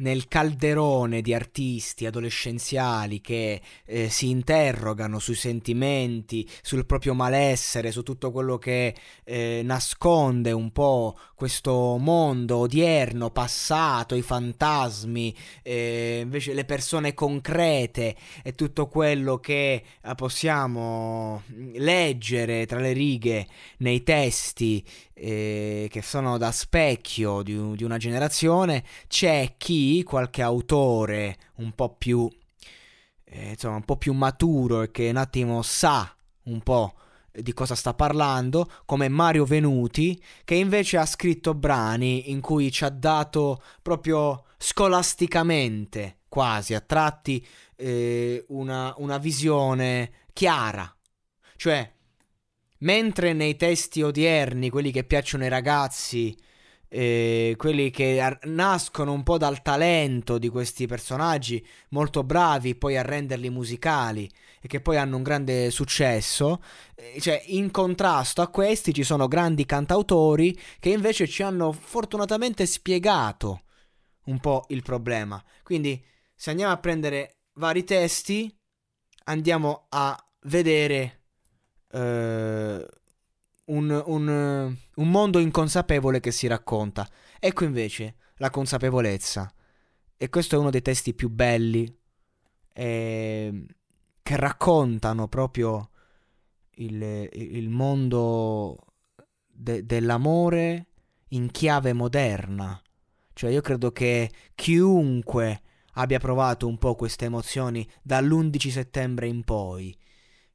Nel calderone di artisti adolescenziali che eh, si interrogano sui sentimenti, sul proprio malessere, su tutto quello che eh, nasconde un po' questo mondo odierno, passato, i fantasmi, eh, invece le persone concrete e tutto quello che eh, possiamo leggere tra le righe nei testi eh, che sono da specchio di, di una generazione, c'è chi, qualche autore un po' più, eh, insomma, un po' più maturo e che un attimo sa un po' di cosa sta parlando, come Mario Venuti, che invece ha scritto brani in cui ci ha dato proprio scolasticamente, quasi a tratti, eh, una, una visione chiara. Cioè, mentre nei testi odierni, quelli che piacciono ai ragazzi, eh, quelli che ar- nascono un po' dal talento di questi personaggi molto bravi poi a renderli musicali e che poi hanno un grande successo, eh, cioè in contrasto a questi ci sono grandi cantautori che invece ci hanno fortunatamente spiegato un po' il problema. Quindi se andiamo a prendere vari testi, andiamo a vedere Uh, un, un, un, mondo inconsapevole che si racconta. Ecco invece la consapevolezza. E questo è uno dei testi più belli eh, che raccontano proprio il, il mondo de, dell'amore in chiave moderna. Cioè io credo che chiunque abbia provato un po' queste emozioni dall'11 settembre in poi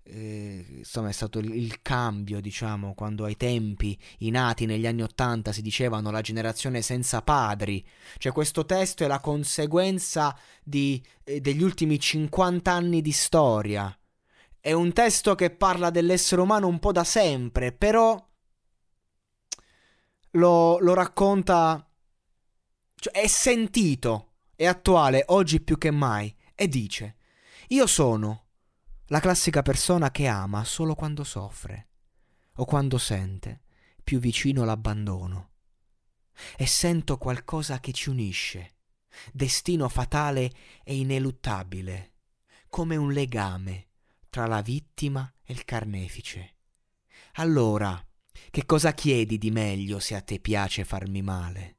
eh, insomma è stato il, il, cambio diciamo quando ai tempi i nati negli anni Ottanta si dicevano la generazione senza padri. Cioè questo testo è la conseguenza di, eh, degli ultimi 50 anni di storia. È un testo che parla dell'essere umano un po' da sempre però lo, lo racconta cioè è sentito è attuale oggi più che mai e dice io sono la classica persona che ama solo quando soffre o quando sente più vicino l'abbandono. E sento qualcosa che ci unisce, destino fatale e ineluttabile, come un legame tra la vittima e il carnefice. Allora, che cosa chiedi di meglio se a te piace farmi male?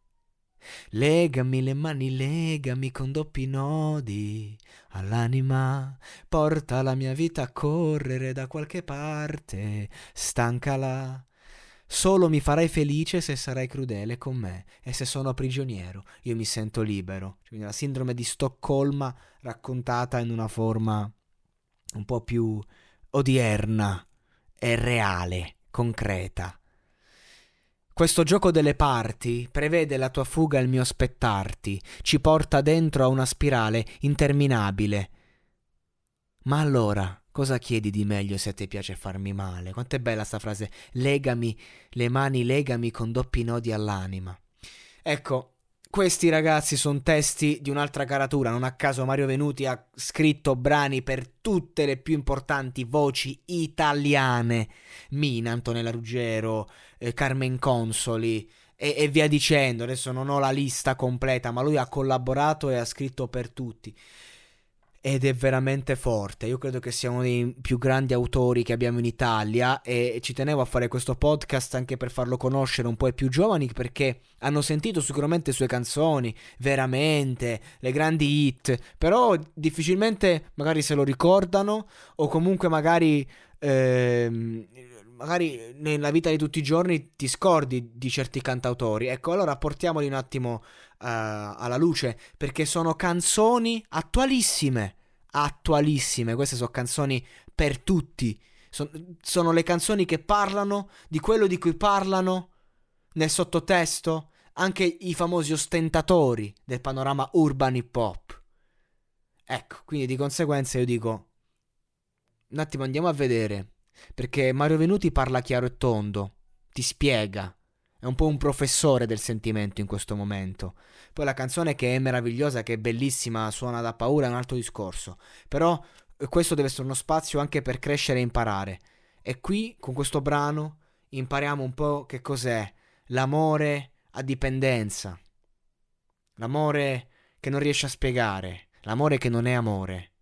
Legami le mani, legami con doppi nodi all'anima, porta la mia vita a correre da qualche parte, stancala. Solo mi farai felice se sarai crudele con me e se sono prigioniero io mi sento libero. Quindi la sindrome di Stoccolma raccontata in una forma un po' più odierna e reale, concreta. Questo gioco delle parti prevede la tua fuga e il mio aspettarti, ci porta dentro a una spirale interminabile. Ma allora, cosa chiedi di meglio se a te piace farmi male? Quanto è bella sta frase, legami, le mani legami con doppi nodi all'anima. Ecco, questi ragazzi sono testi di un'altra caratura, non a caso Mario Venuti ha scritto brani per tutte le più importanti voci italiane, Mina, Antonella Ruggero, eh, Carmen Consoli e, e via dicendo, adesso non ho la lista completa, ma lui ha collaborato e ha scritto per tutti. Ed è veramente forte. Io credo che sia uno dei più grandi autori che abbiamo in Italia e ci tenevo a fare questo podcast anche per farlo conoscere un po' ai più giovani perché hanno sentito sicuramente le sue canzoni, veramente, le grandi hit, però difficilmente magari se lo ricordano o comunque magari... Ehm, magari nella vita di tutti i giorni ti scordi di certi cantautori. Ecco, allora portiamoli un attimo uh, alla luce perché sono canzoni attualissime. Attualissime, queste sono canzoni per tutti. Son, sono le canzoni che parlano di quello di cui parlano nel sottotesto anche i famosi ostentatori del panorama urban hip hop. Ecco, quindi di conseguenza io dico un attimo andiamo a vedere perché Mario Venuti parla chiaro e tondo, ti spiega, è un po' un professore del sentimento in questo momento. Poi la canzone che è meravigliosa, che è bellissima, suona da paura, è un altro discorso. Però eh, questo deve essere uno spazio anche per crescere e imparare. E qui, con questo brano, impariamo un po' che cos'è l'amore a dipendenza. L'amore che non riesce a spiegare, l'amore che non è amore.